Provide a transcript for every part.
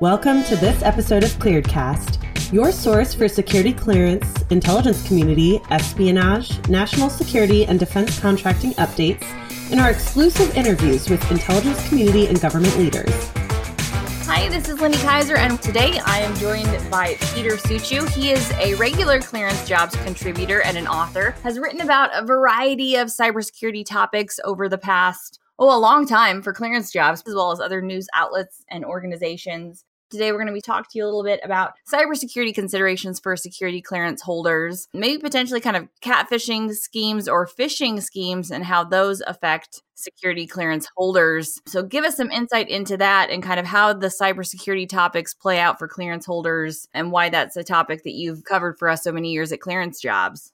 Welcome to this episode of Clearedcast, your source for security clearance, intelligence community, espionage, national security, and defense contracting updates, and our exclusive interviews with intelligence community and government leaders. Hi, this is Lindy Kyzer, and today I am joined by Peter Suciu. He is a regular Clearance Jobs contributor and an author, has written about a variety of cybersecurity topics over the past oh, a long time for clearance jobs, as well as other news outlets and organizations. Today, we're going to be talking to you a little bit about cybersecurity considerations for security clearance holders, maybe potentially kind of catfishing schemes or phishing schemes and how those affect security clearance holders. So, give us some insight into that and kind of how the cybersecurity topics play out for clearance holders and why that's a topic that you've covered for us so many years at Clearance Jobs.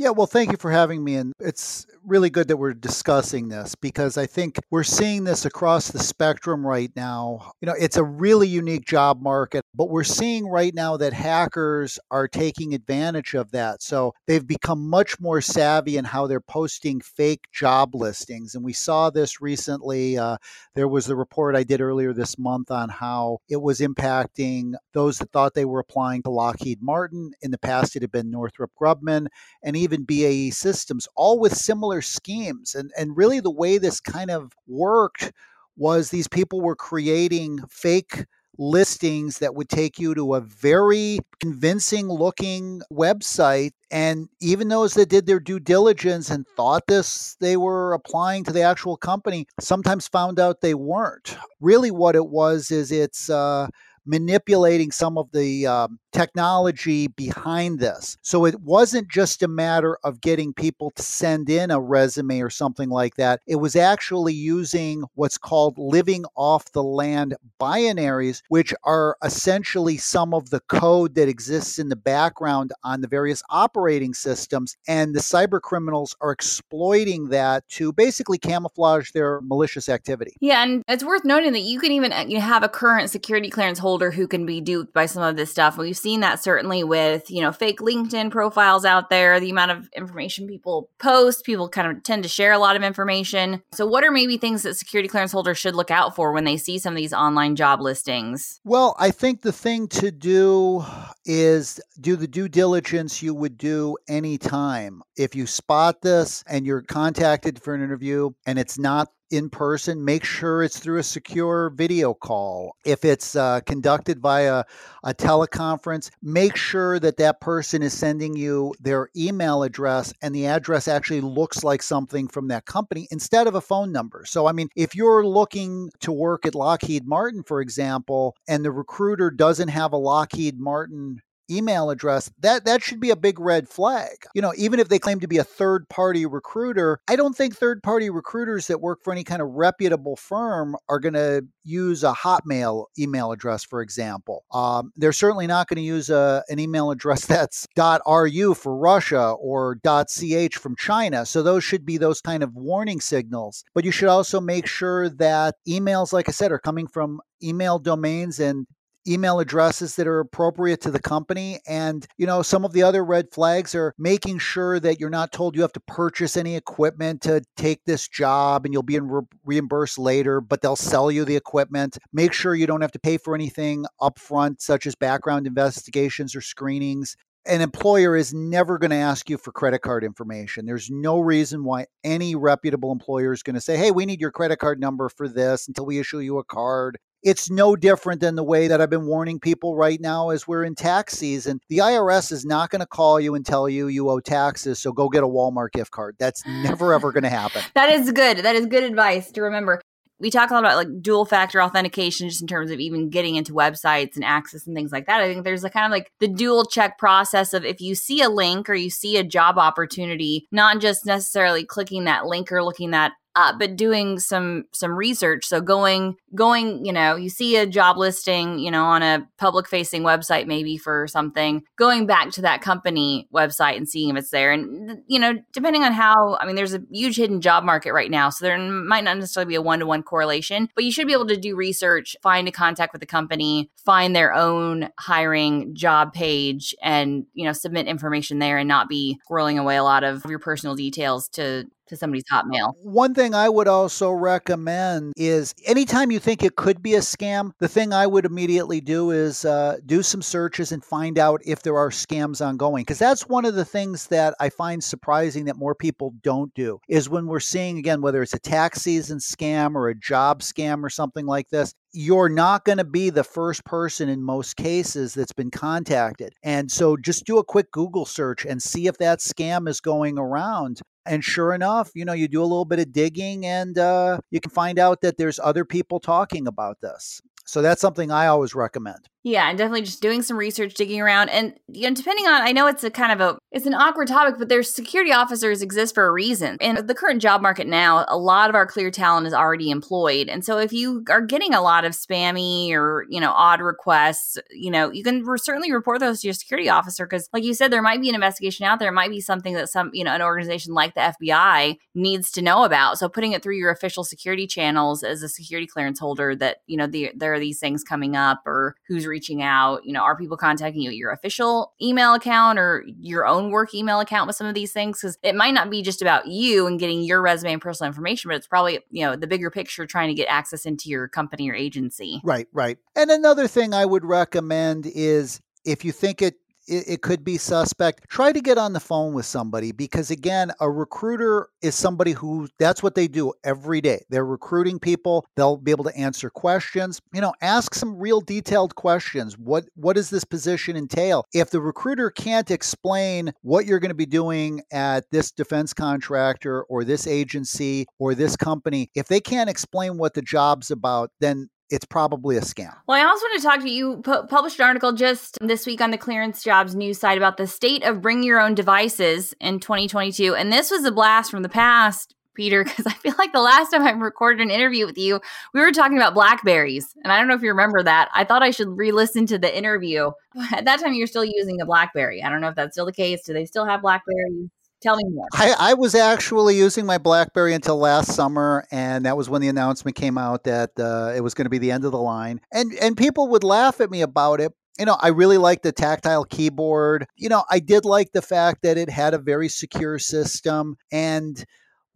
Yeah, well, thank you for having me. And it's really good that we're discussing this because I think we're seeing this across the spectrum right now. You know, it's a really unique job market, but we're seeing right now that hackers are taking advantage of that. So they've become much more savvy in how they're posting fake job listings. And we saw this recently. Uh, there was the report I did earlier this month on how it was impacting those that thought they were applying to Lockheed Martin. In the past, it had been Northrop Grumman and even BAE Systems, all with similar schemes. And, and really, the way this kind of worked was these people were creating fake listings that would take you to a very convincing looking website and even those that did their due diligence and thought this they were applying to the actual company sometimes found out they weren't really what it was is it's uh, manipulating some of the um, technology behind this. So it wasn't just a matter of getting people to send in a resume or something like that. It was actually using what's called living off the land binaries, which are essentially some of the code that exists in the background on the various operating systems. And the cyber criminals are exploiting that to basically camouflage their malicious activity. Yeah, and it's worth noting that you can even uh, you have a current security clearance holder holder who can be duped by some of this stuff. We've seen that certainly with, you know, fake LinkedIn profiles out there, the amount of information people post, people kind of tend to share a lot of information. So what are maybe things that security clearance holders should look out for when they see some of these online job listings? Well, I think the thing to do is do the due diligence you would do anytime. If you spot this and you're contacted for an interview and it's not in person, make sure it's through a secure video call. If it's uh, conducted via a teleconference, make sure that that person is sending you their email address and the address actually looks like something from that company instead of a phone number. So, I mean, if you're looking to work at Lockheed Martin, for example, and the recruiter doesn't have a Lockheed Martin email address, that that should be a big red flag. You know, even if they claim to be a third party recruiter, I don't think third party recruiters that work for any kind of reputable firm are going to use a Hotmail email address, for example. Um, they're certainly not going to use a, an email address that's .ru for Russia or .ch from China. So those should be those kind of warning signals. But you should also make sure that emails, like I said, are coming from email domains and email addresses that are appropriate to the company. And, you know, some of the other red flags are making sure that you're not told you have to purchase any equipment to take this job and you'll be re- reimbursed later, but they'll sell you the equipment. Make sure you don't have to pay for anything upfront, such as background investigations or screenings an employer is never going to ask you for credit card information. There's no reason why any reputable employer is going to say, hey, we need your credit card number for this until we issue you a card. It's no different than the way that I've been warning people right now as we're in tax season. The IRS is not going to call you and tell you you owe taxes, so go get a Walmart gift card. That's never ever going to happen. that is good. That is good advice to remember. We talk a lot about like dual factor authentication just in terms of even getting into websites and access and things like that. I think there's a kind of like the dual check process of if you see a link or you see a job opportunity, not just necessarily clicking that link or looking that uh, but doing some some research. So going going you know you see a job listing you know on a public facing website maybe for something going back to that company website and seeing if it's there. And you know depending on how i mean there's a huge hidden job market right now so there might not necessarily be a one-to-one correlation but you should be able to do research find a contact with the company find their own hiring job page and you know submit information there and not be squirreling away a lot of your personal details to to somebody's Hotmail. One thing I would also recommend is anytime you think it could be a scam, the thing I would immediately do is uh, do some searches and find out if there are scams ongoing. Because that's one of the things that I find surprising that more people don't do is when we're seeing, again, whether it's a tax season scam or a job scam or something like this, you're not going to be the first person in most cases that's been contacted. And so just do a quick Google search and see if that scam is going around. And sure enough, you know, you do a little bit of digging and uh, you can find out that there's other people talking about this. So that's something I always recommend. Yeah, and definitely just doing some research, digging around, and you know, depending on, I know it's a kind of a, it's an awkward topic, but there's security officers exist for a reason. And the current job market now, a lot of our clear talent is already employed, and so if you are getting a lot of spammy or you know odd requests, you know, you can re- certainly report those to your security officer because, like you said, there might be an investigation out there. It might be something that some, you know, an organization like the FBI needs to know about. So putting it through your official security channels as a security clearance holder that you know the, there are these things coming up or who's reaching out? You know are people contacting you at your official email account or your own work email account with some of these things? Because it might not be just about you and getting your resume and personal information but it's probably you know the bigger picture trying to get access into your company or agency. Right right. And another thing i would recommend is if you think it it, it could be suspect. Try to get on the phone with somebody because, again, a recruiter is somebody who that's what they do every day. They're recruiting people. They'll be able to answer questions. You know, ask some real detailed questions. What what does this position entail? If the recruiter can't explain what you're going to be doing at this defense contractor or this agency or this company, if they can't explain what the job's about, then it's probably a scam. Well, I also want to talk to you. Pu- published an article just this week on the Clearance Jobs news site about the state of bring your own devices in 2022, and this was a blast from the past. Peter, because I feel like the last time I recorded an interview with you, we were talking about Blackberries. And I don't know if you remember that. I thought I should re listen to the interview. At that time, you're still using a Blackberry. I don't know if that's still the case. Do they still have Blackberries? Tell me more. I, I, was actually using my BlackBerry until last summer, and that was when the announcement came out that uh, it was going to be the end of the line. And and people would laugh at me about it. You know, I really liked the tactile keyboard. You know, I did like the fact that it had a very secure system, and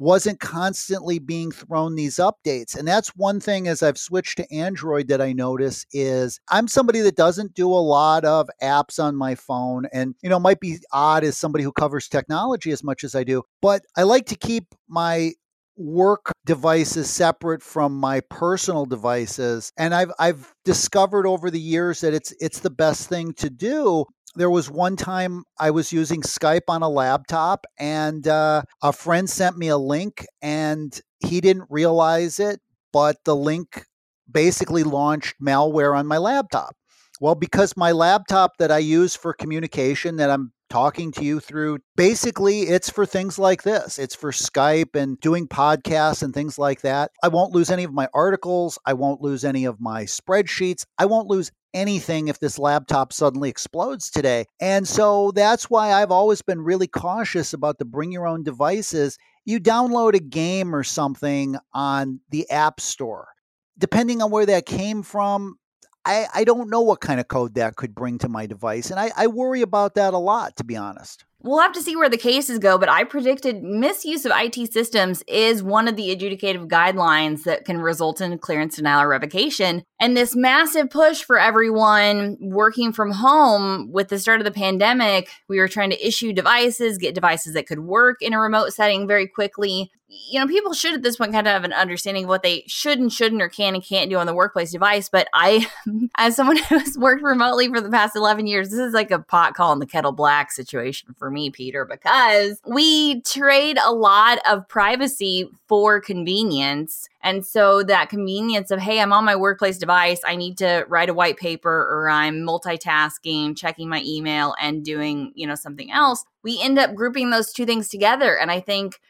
wasn't constantly being thrown these updates. And that's one thing as I've switched to Android that I notice is I'm somebody that doesn't do a lot of apps on my phone and you know might be odd as somebody who covers technology as much as I do, but I like to keep my work devices separate from my personal devices and I've I've discovered over the years that it's it's the best thing to do there was one time I was using Skype on a laptop, and uh, a friend sent me a link, and he didn't realize it, but the link basically launched malware on my laptop. Well, because my laptop that I use for communication, that I'm talking to you through. Basically, it's for things like this. It's for Skype and doing podcasts and things like that. I won't lose any of my articles. I won't lose any of my spreadsheets. I won't lose anything if this laptop suddenly explodes today. And so that's why I've always been really cautious about the bring your own devices. You download a game or something on the App Store. Depending on where that came from, I, I don't know what kind of code that could bring to my device. And I, I worry about that a lot, to be honest. We'll have to see where the cases go, but I predicted misuse of IT systems is one of the adjudicative guidelines that can result in clearance denial or revocation. And this massive push for everyone working from home with the start of the pandemic, we were trying to issue devices, get devices that could work in a remote setting very quickly you know, people should at this point kind of have an understanding of what they should and shouldn't or can and can't do on the workplace device. But I, as someone who has worked remotely for the past 11 years, this is like a pot calling the kettle black situation for me, Peter, because we trade a lot of privacy for convenience. And so that convenience of, hey, I'm on my workplace device, I need to write a white paper or I'm multitasking, checking my email and doing, you know, something else. We end up grouping those two things together. And I think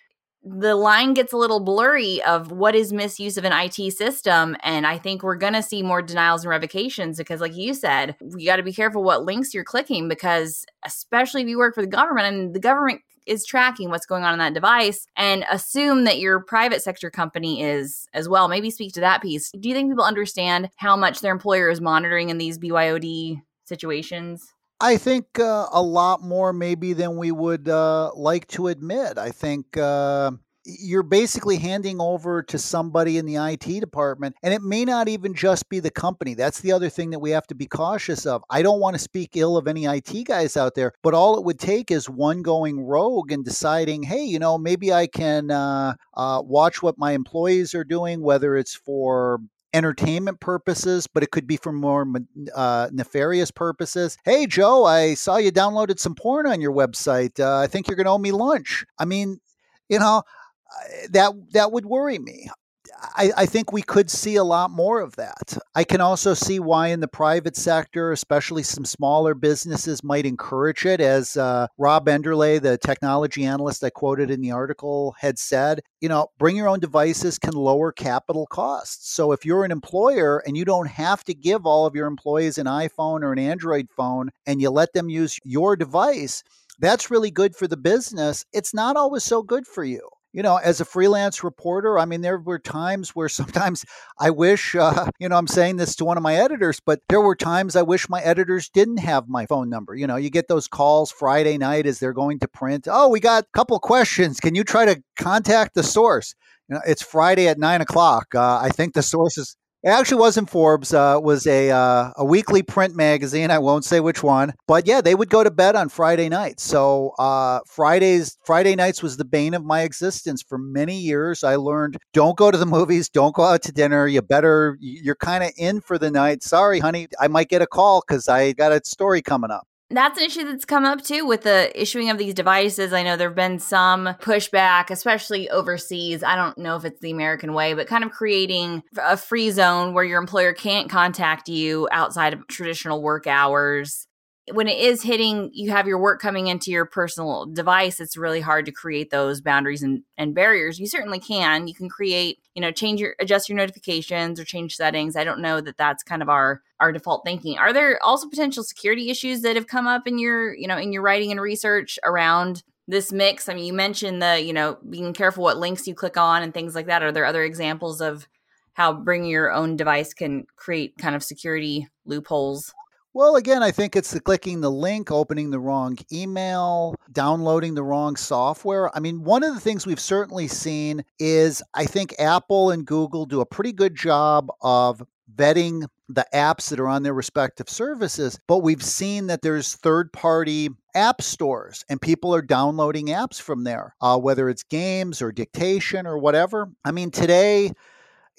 the line gets a little blurry of what is misuse of an IT system. And I think we're going to see more denials and revocations because, like you said, you got to be careful what links you're clicking because, especially if you work for the government, and the government is tracking what's going on in that device and assume that your private sector company is as well. Maybe speak to that piece. Do you think people understand how much their employer is monitoring in these BYOD situations? I think uh, a lot more maybe than we would uh, like to admit. I think uh, you're basically handing over to somebody in the IT department, and it may not even just be the company. That's the other thing that we have to be cautious of. I don't want to speak ill of any IT guys out there, but all it would take is one going rogue and deciding, hey, you know, maybe I can uh, uh, watch what my employees are doing, whether it's for entertainment purposes, but it could be for more uh, nefarious purposes. Hey, Joe, I saw you downloaded some porn on your website. Uh, I think you're going to owe me lunch. I mean, you know, that that would worry me. I, I, think we could see a lot more of that. I can also see why in the private sector, especially some smaller businesses, might encourage it. As uh, Rob Enderle, the technology analyst I quoted in the article, had said, you know, bring your own devices can lower capital costs. So if you're an employer and you don't have to give all of your employees an iPhone or an Android phone and you let them use your device, that's really good for the business. It's not always so good for you you know, as a freelance reporter, I mean, there were times where sometimes I wish, uh, you know, I'm saying this to one of my editors, but there were times I wish my editors didn't have my phone number. You know, you get those calls Friday night as they're going to print. Oh, we got a couple questions. Can you try to contact the source? You know, it's Friday at nine o'clock. Uh, I think the source is it actually wasn't Forbes. Uh, was a uh, a weekly print magazine. I won't say which one, but yeah, they would go to bed on Friday nights. So uh, Fridays, Friday nights was the bane of my existence for many years. I learned don't go to the movies, don't go out to dinner. You better you're kind of in for the night. Sorry, honey, I might get a call because I got a story coming up that's an issue that's come up too with the issuing of these devices. I know there have been some pushback, especially overseas. I don't know if it's the American way, but kind of creating a free zone where your employer can't contact you outside of traditional work hours when it is hitting you have your work coming into your personal device it's really hard to create those boundaries and, and barriers. You certainly can. You can create you know change your adjust your notifications or change settings. I don't know that that's kind of our our default thinking. Are there also potential security issues that have come up in your you know in your writing and research around this mix? I mean you mentioned the you know being careful what links you click on and things like that. Are there other examples of how bringing your own device can create kind of security loopholes well, again, I think it's the clicking the link, opening the wrong email, downloading the wrong software. I mean, one of the things we've certainly seen is I think Apple and Google do a pretty good job of vetting the apps that are on their respective services, but we've seen that there's third party app stores and people are downloading apps from there, uh, whether it's games or dictation or whatever. I mean, today,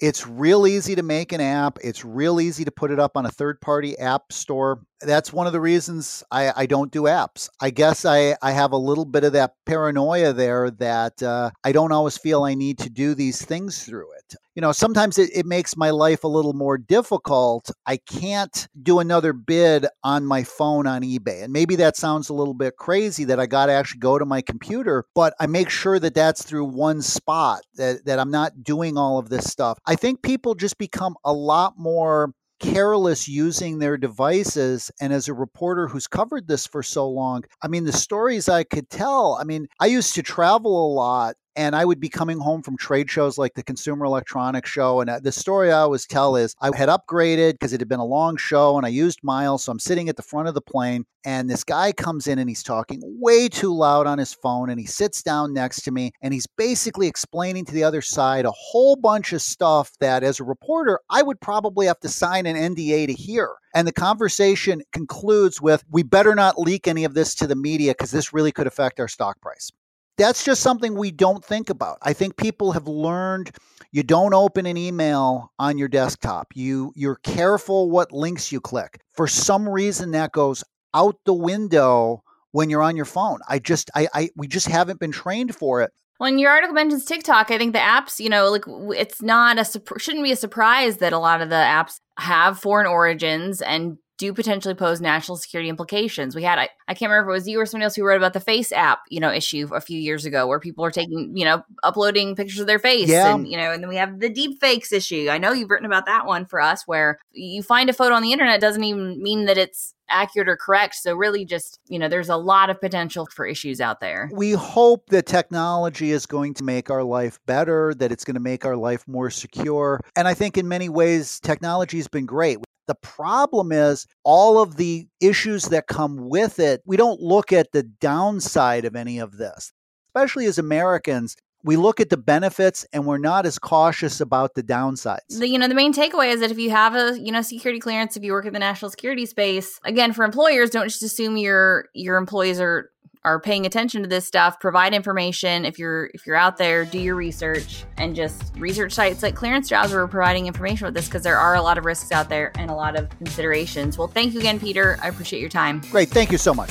it's real easy to make an app. It's real easy to put it up on a third party app store. That's one of the reasons I, I don't do apps. I guess I, I have a little bit of that paranoia there that uh, I don't always feel I need to do these things through it you know, sometimes it, it makes my life a little more difficult. I can't do another bid on my phone on eBay. And maybe that sounds a little bit crazy that I got to actually go to my computer, but I make sure that that's through one spot, that, that I'm not doing all of this stuff. I think people just become a lot more careless using their devices. And as a reporter who's covered this for so long, I mean, the stories I could tell, I mean, I used to travel a lot and I would be coming home from trade shows like the Consumer Electronics Show. And uh, the story I always tell is I had upgraded because it had been a long show and I used miles. So I'm sitting at the front of the plane, and this guy comes in and he's talking way too loud on his phone. And he sits down next to me and he's basically explaining to the other side a whole bunch of stuff that, as a reporter, I would probably have to sign an NDA to hear. And the conversation concludes with, We better not leak any of this to the media because this really could affect our stock price that's just something we don't think about. I think people have learned you don't open an email on your desktop. You you're careful what links you click. For some reason that goes out the window when you're on your phone. I just I, I we just haven't been trained for it. When your article mentions TikTok, I think the apps, you know, like it's not a shouldn't be a surprise that a lot of the apps have foreign origins and do potentially pose national security implications. We had, I, I can't remember if it was you or somebody else who wrote about the face app, you know, issue a few years ago where people are taking, you know, uploading pictures of their face. Yeah. And, you know, and then we have the deep fakes issue. I know you've written about that one for us where you find a photo on the internet doesn't even mean that it's accurate or correct. So really just, you know, there's a lot of potential for issues out there. We hope that technology is going to make our life better, that it's going to make our life more secure. And I think in many ways technology has been great. The problem is all of the issues that come with it. We don't look at the downside of any of this, especially as Americans. we look at the benefits and we're not as cautious about the downsides. The, you know, the main takeaway is that if you have a, you know, security clearance, if you work in the national security space, again, for employers, don't just assume your your employees are are paying attention to this stuff provide information if you're if you're out there do your research and just research sites like clearance jobs We're providing information with this because there are a lot of risks out there and a lot of considerations. Well thank you again peter. I appreciate your time. Great. Thank you so much.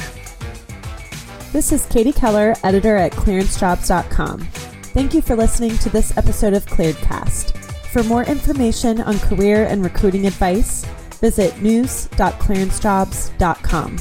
This is katie keller editor at clearancejobs.com thank you for listening to this episode of clearedcast for more information on career and recruiting advice visit news.clearancejobs.com